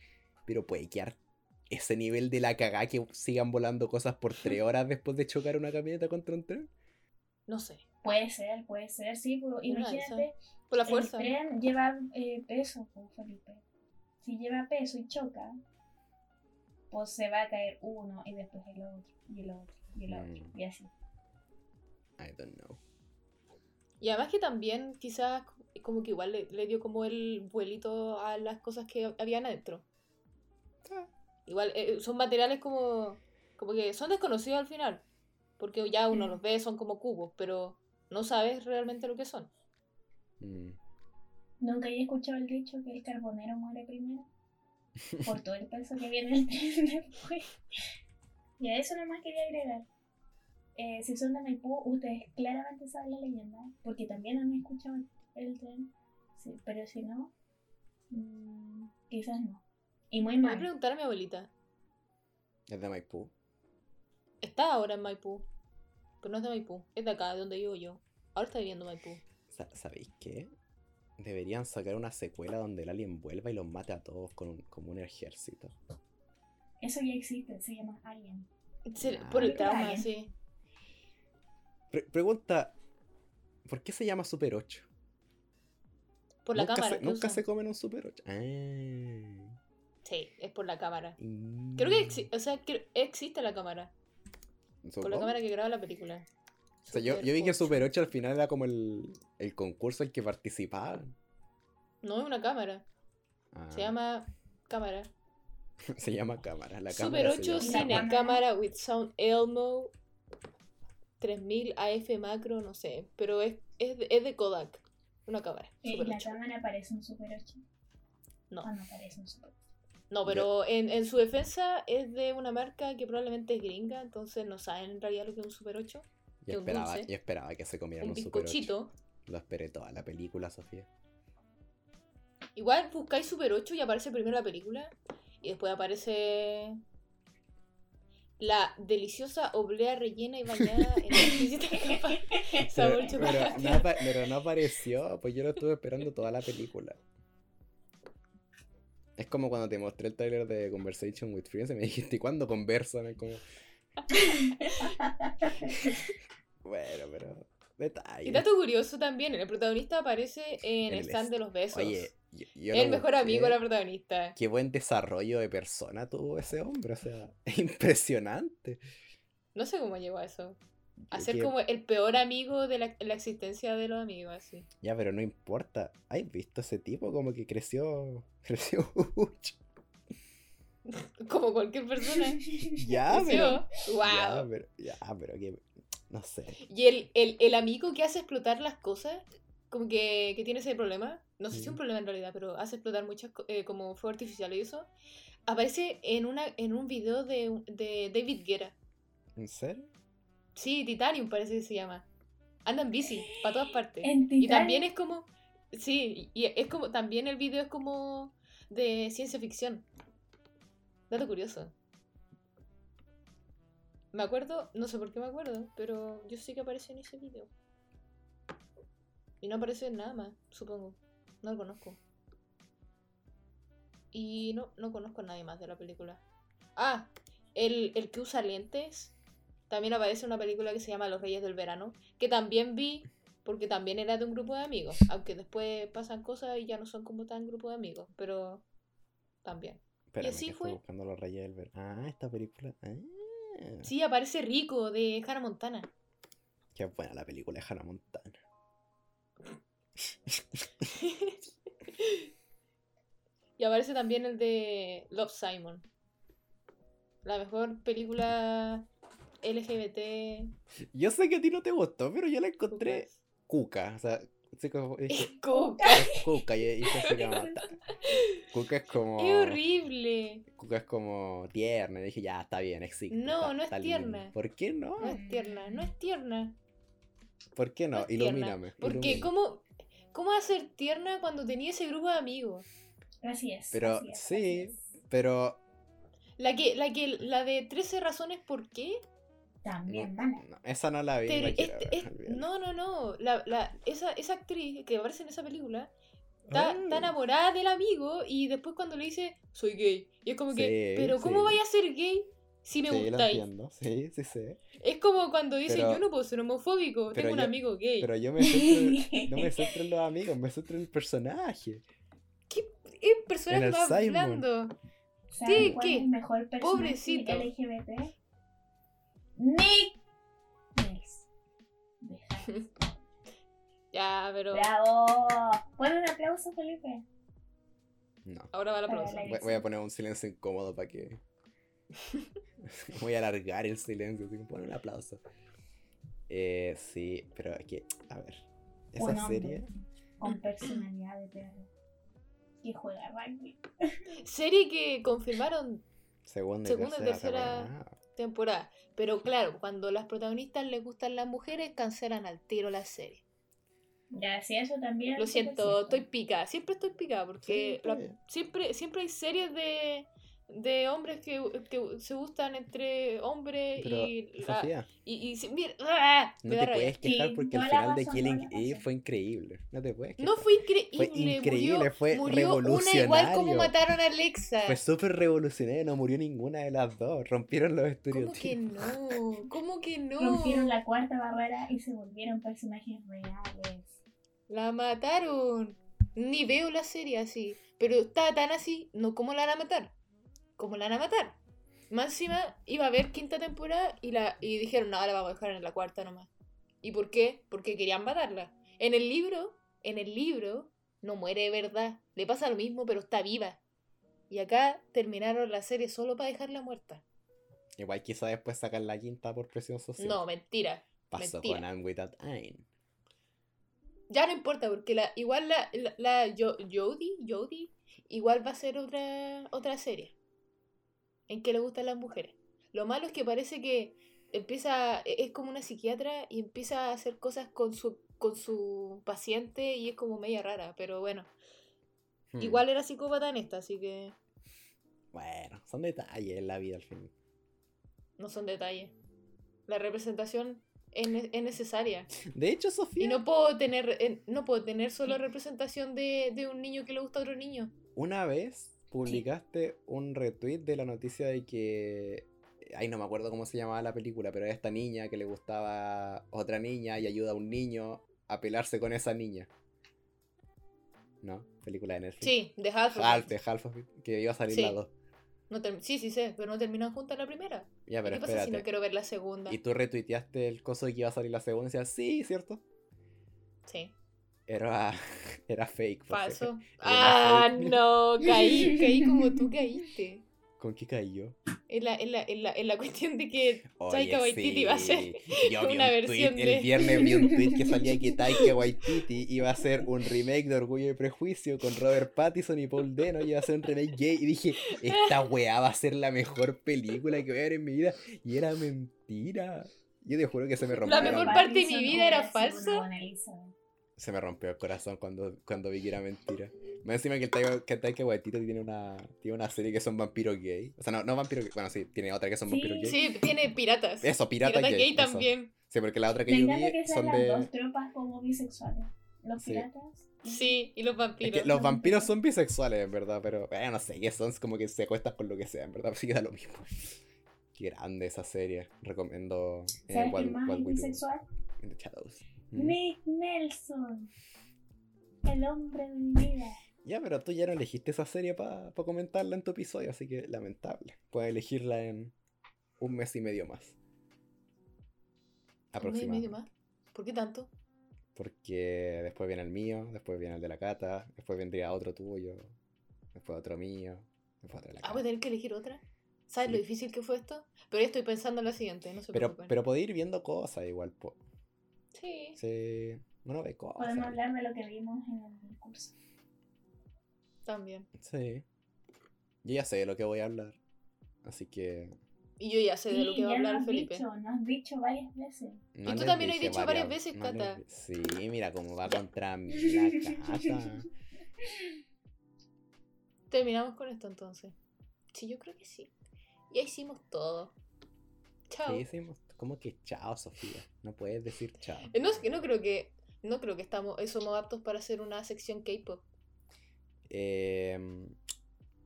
Pero puede quedar ese nivel de la cagá que sigan volando cosas por tres horas después de chocar una camioneta contra un tren. No sé. Puede ser, puede ser, sí. Pero de imagínate, Por la fuerza. el tren lleva eh, peso, pues, Felipe. Si lleva peso y choca, pues se va a caer uno y después el otro, y el otro, y el otro, Mm. y así. I don't know. Y además que también quizás como que igual le, le dio como el vuelito a las cosas que habían adentro. Igual eh, son materiales como, como que son desconocidos al final. Porque ya uno Mm. los ve, son como cubos, pero no sabes realmente lo que son. Mm. Nunca he escuchado el dicho que el carbonero muere primero. Por todo el peso que viene el tren después. Y a eso nomás quería agregar. Eh, si son de Maipú, ustedes claramente saben la leyenda, porque también han escuchado el, tren. Sí, pero si no, mm, quizás no. Y muy Voy a mal. preguntar a mi abuelita. Es de Maipú. Está ahora en Maipú. Pero no es de Maipú. Es de acá, de donde vivo yo. Ahora está viviendo en Maipú. Sa- ¿Sabéis qué? Deberían sacar una secuela donde el alien vuelva y los mate a todos con un, como un ejército. Eso ya existe, se llama Alien. Se- Ah. por el trauma, sí. Pre- pregunta, ¿por qué se llama Super 8? Por la nunca cámara. Se, nunca se comen un Super 8. Ah. Sí, es por la cámara. Creo que exi- o sea, existe la cámara. Con la Supongo. cámara que graba la película. O sea, yo, yo vi que 8. Super 8 al final era como el, el concurso al que participaban. No es una cámara. Ah, Se llama cámara. se llama cámara. La Super cámara se 8 llama sí. Cine cámara. cámara with sound Elmo 3000 AF macro, no sé. Pero es, es, de, es de Kodak. Una cámara. Super la 8. cámara parece un Super 8. No. ¿O no parece un Super 8? No, pero en, en su defensa es de una marca que probablemente es gringa, entonces no saben en realidad lo que es un Super 8. Yo esperaba, dulce. yo esperaba que se comieran Un un Super 8. bizcochito. Lo esperé toda la película, Sofía. Igual buscáis Super 8 y aparece primero la película. Y después aparece la deliciosa oblea rellena y bañada en capa sabor Pero, pero no pero no apareció, pues yo lo estuve esperando toda la película. Es como cuando te mostré el trailer de Conversation with Friends y me dijiste, ¿y cuándo conversan? Es como... Bueno, pero... Detalle. Y dato curioso también, el protagonista aparece en, En el el stand de los besos. Oye, yo, yo el mejor busqué. amigo de la protagonista. Qué buen desarrollo de persona tuvo ese hombre, o sea, es impresionante. No sé cómo llegó a eso. A ser como el peor amigo de la, la existencia de los amigos, así. Ya, pero no importa. ¿Has visto ese tipo? Como que creció, creció mucho. Como cualquier persona. Ya, pero... Creció. Ya, Wow. pero, ya, pero que... No sé. Y el, el, el amigo que hace explotar las cosas, como que, que tiene ese problema, no sé si es un problema en realidad, pero hace explotar muchas eh, como fuego artificial y eso, aparece en, una, en un video de, de David Guerra. ¿En serio? Sí, Titanium parece que se llama. Anda en bici, para todas partes. En Y también es como, sí, y es como, también el video es como de ciencia ficción. Dato curioso. Me acuerdo, no sé por qué me acuerdo, pero yo sé que aparece en ese video. Y no aparece en nada más, supongo. No lo conozco. Y no, no conozco a nadie más de la película. Ah, el, el que usa lentes. También aparece en una película que se llama Los Reyes del Verano. Que también vi porque también era de un grupo de amigos. Aunque después pasan cosas y ya no son como tan grupo de amigos. Pero también. Espérame, así que fue. Estoy buscando los Reyes del Ver- Ah, esta película. Ah. Sí, aparece Rico de Hannah Montana. Qué buena la película de Hannah Montana. Y aparece también el de Love Simon. La mejor película LGBT. Yo sé que a ti no te gustó, pero yo la encontré cuca. O sea, sí como Cuca. es cuca y, y se hace como ta- Cuca es como. Es horrible. Cuca es como tierna. Y dije, ya, está bien, existe. No, está- no es lindo. tierna. ¿Por qué no? No es tierna, no es tierna. ¿Por qué No es. Ilumíname. Porque, ilumíname. ¿cómo, ¿cómo va a ser tierna cuando tenía ese grupo de amigos? Así es. Pero así es, sí. así es. Pero. La que, la que, la de 13 razones por qué. También, mana. no, esa no la vi. La quiero este- no, no, no. La, la, esa, esa actriz que aparece en esa película está, está enamorada del amigo y después cuando le dice soy gay. Y es como que, Sí, pero ¿cómo vaya a ser gay si me Sí, lo gustáis? entiendo. Sí, sí, sí. Es como cuando dice Pero- yo no puedo ser homofóbico, tengo un yo- amigo gay. Pero yo me centro, no me centro en los amigos, me centro en el personaje. Personaje el más Simon. blando. ¿Saben Sí, ¿qué? es el mejor personaje Pobrecito. LGBT? Nick. Ya, pero ¡Bravo! Pon un aplauso, Felipe. No. ahora va la Para próxima. la- Voy, voy a poner un silencio incómodo para que. voy a alargar el silencio, así que pon un aplauso. Eh, sí, pero aquí, a ver. Esa serie. Con personalidad de perro. Que juega rugby. Serie que confirmaron Segunda y Segunda tercera, tercera. temporada. temporada. Pero claro, cuando las protagonistas les gustan las mujeres, cancelan al tiro la serie. Ya, sí, eso también. Lo siento, estoy pica, siempre estoy pica Sí, porque la- siempre, siempre hay series de, de hombres que, que se gustan entre hombres Pero, y, la- y, y se- mira, ¡ah! no te rabia. puedes quejar porque el toda la final de Killing Eve fue increíble. No te puedes quejar. No fue increíble, Fue increíble, murió, fue murió una igual como mataron a Alexa. Fue súper revolucionario, no murió ninguna de las dos. Rompieron los ¿Cómo estereotipos. que no? ¿Cómo que no? Rompieron la cuarta barrera y se volvieron personajes reales. La mataron. Ni veo la serie así. Pero está tan así, no como la van a matar. Como la van a matar. Más encima iba a haber quinta temporada y la y dijeron, no, la vamos a dejar en la cuarta nomás. ¿Y por qué? Porque querían matarla. En el libro, en el libro, no muere de verdad. Le pasa lo mismo, pero está viva. Y acá terminaron la serie solo para dejarla muerta. Igual quizá después sacan la quinta por presión social. No, mentira. Pasó mentira. con Anne Without Ain. Ya no importa, porque la, igual la, la, la Jo- Jodie, Jodie, igual va a ser otra, otra serie. En que le gustan las mujeres. Lo malo es que parece que empieza, e- es como una psiquiatra y empieza a hacer cosas con su, con su paciente y es como media rara, pero bueno. Hmm. Igual era psicópata en esta, así que Bueno, son detalles en la vida al fin. no son detalles. La representación es, ne- es necesaria. De hecho, Sofía, Y no puedo tener, eh, no puedo tener solo representación de, de un niño que le gusta a otro niño. una vez publicaste un retweet de la noticia de que. Ay, no me acuerdo cómo se llamaba la película, pero era esta niña que le gustaba otra niña y ayuda a un niño a pelarse con esa niña. ¿No? Película de Netflix. Sí, de Half. Half, de Half of It, que iba a salir Sí. la 2. No sí, sí sé, pero no terminan juntas la primera. Ya, pero ¿Qué pasa espérate. si no quiero ver la segunda? Y tú retuiteaste el coso de que iba a salir la segunda y decías, sí, ¿cierto? Sí, Era, era fake. si falso. Ah, fake. no, caí, caí como tú caíste. ¿Con qué cayó? En la, en la, en la, en la cuestión de que Taika Waititi va a ser. Yo una un versión tweet- de- El viernes vi un tweet que salía que Taika Waititi iba a hacer un remake de Orgullo y Prejuicio con Robert Pattinson y Paul Dano y iba a ser un remake gay. Y dije, esta weá va a ser la mejor película que voy a ver en mi vida. Y era mentira. Yo te juro que se me rompió. La mejor parte de mi vida era falsa. Se me rompió el corazón cuando, cuando vi que era mentira. Me encima que el Taika, que el Taika Waititi tiene una, tiene una serie que son vampiros gay. O sea, no, no vampiros gay. Bueno, sí, tiene otra que son Sí. vampiros gay. Sí, tiene piratas. Eso, pirata, Piratas gay. gay eso. también. Sí, porque la otra que Me yo vi que son las de... dos tropas como bisexuales. Los Sí. piratas Sí, y los Es vampiros. que los vampiros son bisexuales, en verdad, pero eh, no sé, que son como que se acuestan con lo que sea, en verdad, que da lo mismo. Qué grande esa serie. Recomiendo eh, ¿Sabes quién más es Do bisexual? in the Shadows. Nick Nelson. El hombre de mi vida. Ya, pero tú ya no elegiste esa serie para comentarla en tu episodio, así que lamentable. Puedes elegirla en un mes y medio más. Un mes y medio Aproximadamente. más. ¿Por qué tanto? Porque después viene el mío, después viene el de la Cata, después vendría otro tuyo, después otro mío, después otro de la Ah, Cata. voy a tener que elegir otra. ¿Sabes Sí. lo difícil que fue esto? Pero ya estoy pensando en la siguiente, no se Pero, preocupen. pero podéis ir viendo cosas igual, po. Sí. Sí, uno ve cosas. Podemos hablar de lo que vimos en el curso. También. Sí. Yo ya sé de lo que voy a hablar. Así que. Y yo ya sé de lo que va a hablar Felipe. dicho, nos has dicho varias veces. no Y tú también lo has dicho varias veces, no Cata. Sí, mira cómo va contra mí la Cata. Terminamos con esto entonces. Sí, yo creo que sí. Ya hicimos todo. Chao. ¿Qué hicimos? ¿Cómo que chao, Sofía? No puedes decir chao. Eh, No, es que no creo que. No creo que estamos, eh, somos aptos para hacer una sección K-pop. Eh,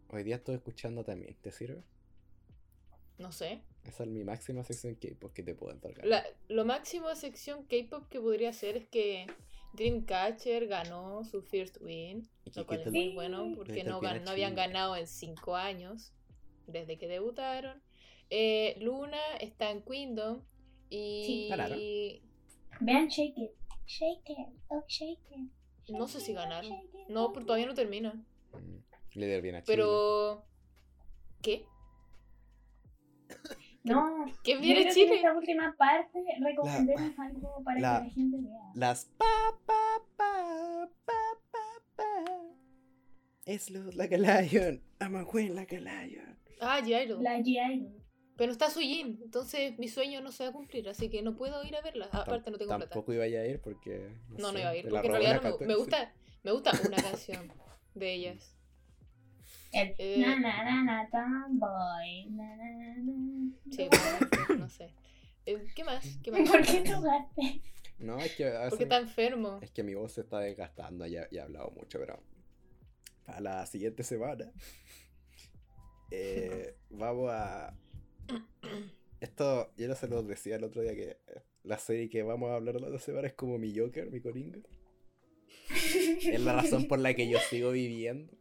hoy día estoy escuchando también. ¿Te sirve? No sé. Esa es mi máxima sección K-pop que te puedo entregar. La- lo máximo de sección K-pop que podría hacer es que Dreamcatcher ganó su first win, Y lo cual es muy bueno porque no, gan- no habían ganado en 5 años desde que debutaron. Eh, Luna está en Kingdom y Sí. Vean Shake It. Shake It. Oh, Shake It. no sé Shake si ganaron. shake it, No, pero todavía no termina. Mm, Líder bien a Chile. Pero... ¿Qué? No, ¿Qué yo viene creo que en Chile? esta última parte recomendemos algo para la- que la gente vea. Las pa pa pa pa pa pa. Es luz like a lion. I'm a queen like a lion. Ah, Jairo. La G.I. Pero está Sujin, entonces mi sueño no se va a cumplir, así que no puedo ir a verla. Aparte no tengo plata. Tampoco iba a ir porque. No, no sé, iba a ir, porque en realidad no me, me gusta, me gusta una canción de ellas. El Eh. na na na na tomboy. Na na na na. Sí, no, no sé. Eh, ¿Qué más? ¿Qué más? ¿Por qué jugaste? No, es que. a Porque está enfermo. Es que mi voz se está desgastando, ya, ya he hablado mucho, pero para la siguiente semana eh, vamos a... Esto, yo no se los decía el otro día que eh, la serie que vamos a hablar la otra semana es como mi Joker, mi Coringa. Es la razón por la que yo sigo viviendo.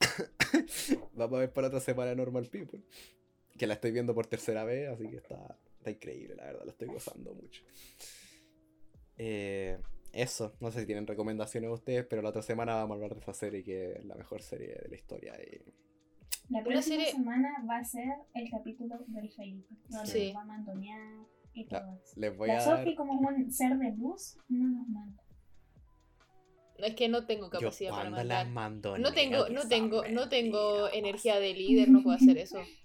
vamos a ver para otra semana Normal People. Que la estoy viendo por tercera vez, así que está, está increíble, la verdad, la estoy gozando mucho. Eh, eso, no sé si tienen recomendaciones ustedes, pero la otra semana vamos a hablar de esa serie que es la mejor serie de la historia. y- La próxima serie- semana va a ser el capítulo del Felipe, donde Sí. nos va a mandonear y La- todo eso. les voy La a dar... Sofi, como es un ser de luz, no nos manda. No, es que no tengo Yo capacidad para mandar. mando No tengo, no tengo, no tengo energía de líder, no puedo hacer eso.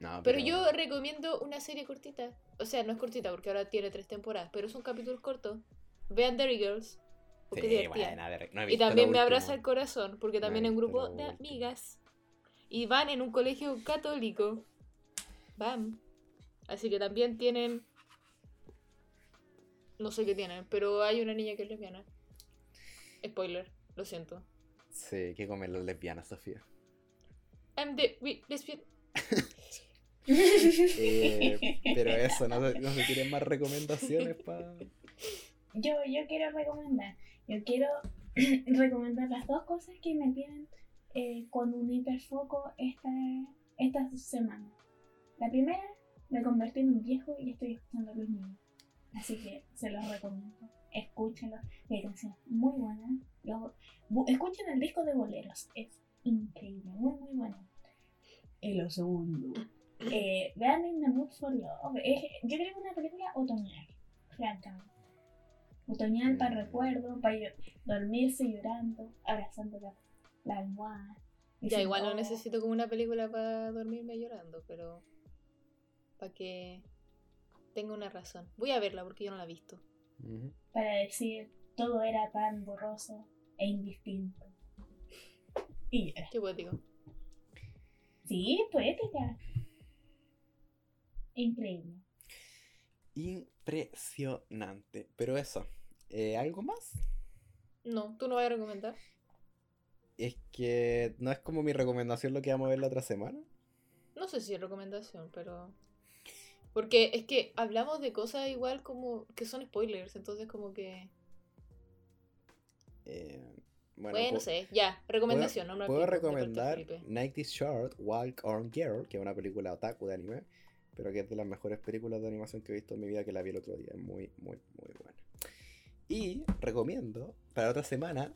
No, Pero yo recomiendo una serie cortita. O sea, no es cortita porque ahora tiene tres temporadas, pero son capítulos cortos. Vean Derry Girls. Porque es Sí, divertida. bueno, a ver, no Y también me abraza el corazón, porque también he es un grupo de último. amigas. Y van en un colegio católico. Van. Así que también tienen. No sé qué tienen, pero hay una niña que es lesbiana. Spoiler, lo siento. Sí, que comen las lesbianas, Sofía. I'm the we- lesbian. Eh, pero eso, no, se- no se tienen más recomendaciones para... Yo, yo quiero recomendar, yo quiero recomendar las dos cosas que me tienen eh, con un hiperfoco esta, esta semana. La primera, me convertí en un viejo y estoy escuchando a Luis Miguel. Así que se los recomiendo. Escúchenlo. Hay canciones muy buenas. Los- escuchen el disco de boleros. Es increíble. Muy, muy bueno. Y lo segundo. Eh, vean In the Mood for Love. Es- yo creo que es una película otoñal. Francamente. Otoñal para recuerdo, para dormirse llorando, abrazando la, la almohada. Ya, igual no "Oh". necesito como una película para dormirme llorando, pero. Para que tenga una razón. Voy a verla porque yo no la he visto. Para decir todo era tan borroso e indistinto. Y ya. Qué poético. Sí, poética. Increíble. Impresionante. Pero eso, eh, ¿algo más? No, tú no vas a recomendar. Es que no es como mi recomendación lo que vamos a ver la otra semana. No sé si es recomendación, pero. Porque es que hablamos de cosas igual como que son spoilers, entonces como que. Eh, Bueno, bueno, no sé, ya, recomendación, puedo, no puedo recomendar Felipe. Night is Short, Walk on Girl, que es una película otaku de anime, pero que es de las mejores películas de animación que he visto en mi vida, que la vi el otro día. Es muy, muy, muy buena. Y recomiendo, para otra semana,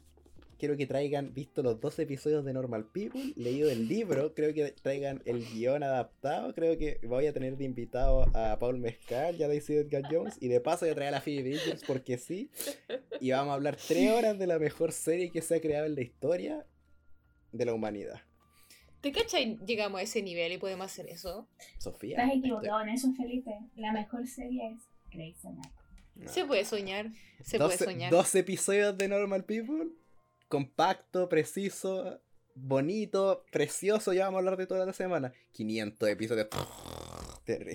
quiero que traigan, visto los dos episodios de Normal People, leído el libro, creo que traigan el guion adaptado, creo que voy a tener de invitado a Paul Mescal y a Daisy Edgar Jones, y de paso voy a traer a la Phoebe Bridgers porque sí, y vamos a hablar tres horas de la mejor serie que se ha creado en la historia de la humanidad. ¿Te cachai? Llegamos a ese nivel y podemos hacer eso. Sofía. Estás estoy- equivocado en eso, Felipe. La mejor serie es Grey's Anatomy. no. Se puede soñar, se 12, puede soñar. 12 episodios de Normal People. Compacto, preciso, bonito, precioso. Ya vamos a hablar de toda la semana. 500 episodios de. Z,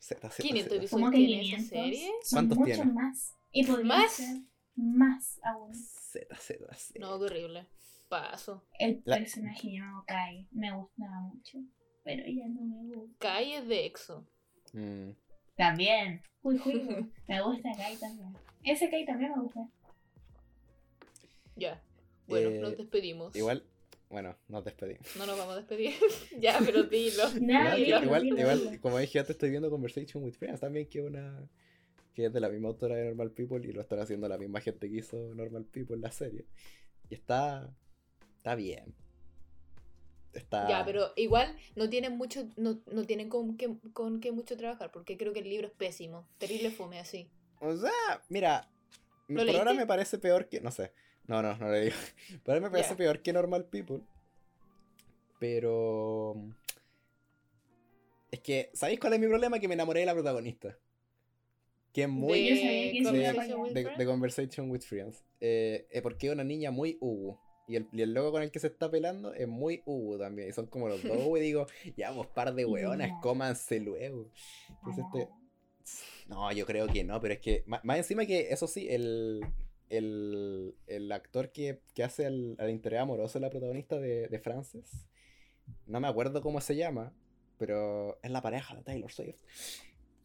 Z, 500 Z. episodios. ¿Cómo que tiene esa 500? serie? Son ¿Cuántos muchos tiene? más. Y ¿Más? ser más aún. Z, Z, Z. No, qué horrible. Paso. El La- personaje llamado Kai me gustaba mucho, pero ya no me gusta. Kai es de EXO. Mm. También. Uy, uy, me gusta Kai también. Ese Kai también me gusta. Ya. Bueno, Eh, nos despedimos. Igual, bueno, nos despedimos. No nos vamos a despedir. ya, pero dilo. Nada, Igual, dilo, igual, dilo, igual, dilo. como dije antes, estoy viendo Conversation with Friends también, que es una. que es de la misma autora de Normal People y lo están haciendo la misma gente que hizo Normal People la serie. Y está. está bien. Está. Ya, pero igual no tienen mucho, no, no tienen con qué, con qué mucho trabajar, porque creo que el libro es pésimo. Terrible fome así. O sea, mira. ¿Lo por ahora leíste? me parece peor que. No sé. No, no, no le digo. Por ahora me parece peor que Normal People. Pero. Es que, ¿sabéis cuál es mi problema? Que me enamoré de la protagonista. Que es muy. Fallar. de, Friends. de Conversation with Friends. Eh, eh, porque es una niña muy Ubu. Y el, y el loco con el que se está pelando es muy Ubu también. Y son como los dos Ubu. Y digo, ya vos par de weonas, No. cómanse luego. Entonces, este, no, yo creo que no, pero es que, más, encima que, eso sí, el, el, el actor que, que hace al, al interés amoroso de la protagonista de, de Frances, no me acuerdo cómo se llama, pero es la pareja de Taylor Swift.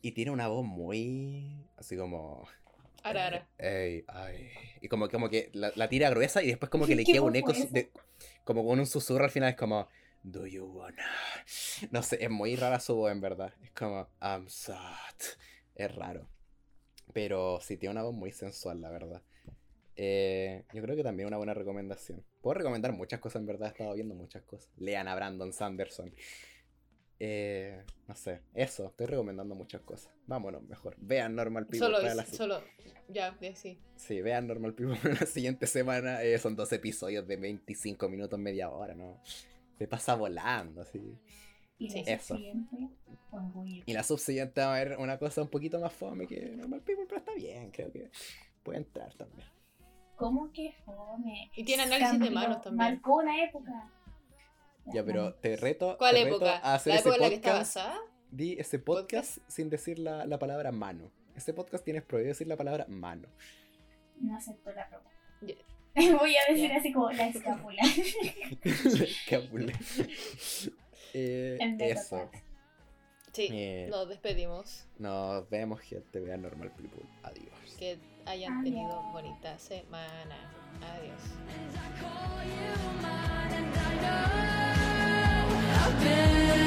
Y tiene una voz muy, así como... Ara, ara. Ey, ay. Y como, como que la, la tira gruesa y después como que le ¿Qué queda un eco de- como con un susurro al final es como Do you wanna? No sé, es muy rara su voz en verdad. Es como I'm sad. Es raro. Pero sí tiene una voz muy sensual, la verdad. Eh, yo creo que también una buena recomendación. Puedo recomendar muchas cosas, en verdad he estado viendo muchas cosas. Lean a Brandon Sanderson. Eh, no sé, eso, estoy recomendando muchas cosas. Vámonos mejor. Vean Normal People Solo, para la solo, ya, ya, sí. Sí, vean Normal People la siguiente semana. eh, son dos episodios de 25 minutos, media hora, ¿no? Se pasa volando, así. Y Sí. la Eso. siguiente, orgullo. Y la subsiguiente va a ver una cosa un poquito más fome que Normal People, pero está bien, creo que puede entrar también. ¿Cómo que fome? Y tiene análisis de manos también. Marcó una época. Ya, pero te reto, ¿Cuál te reto época? a hacer ¿La ese época en la que está podcast. basada? Di ese podcast, sin decir la, la palabra mano. Ese podcast tienes prohibido decir la palabra mano. No acepto la propuesta. Voy a decir así como la escápula. Eh, En vez de eso. podcast. Sí, Eh, nos despedimos. Nos vemos, gente. Vean Normal People. Adiós. Que hayan Adiós. tenido bonita semana. Adiós. I've been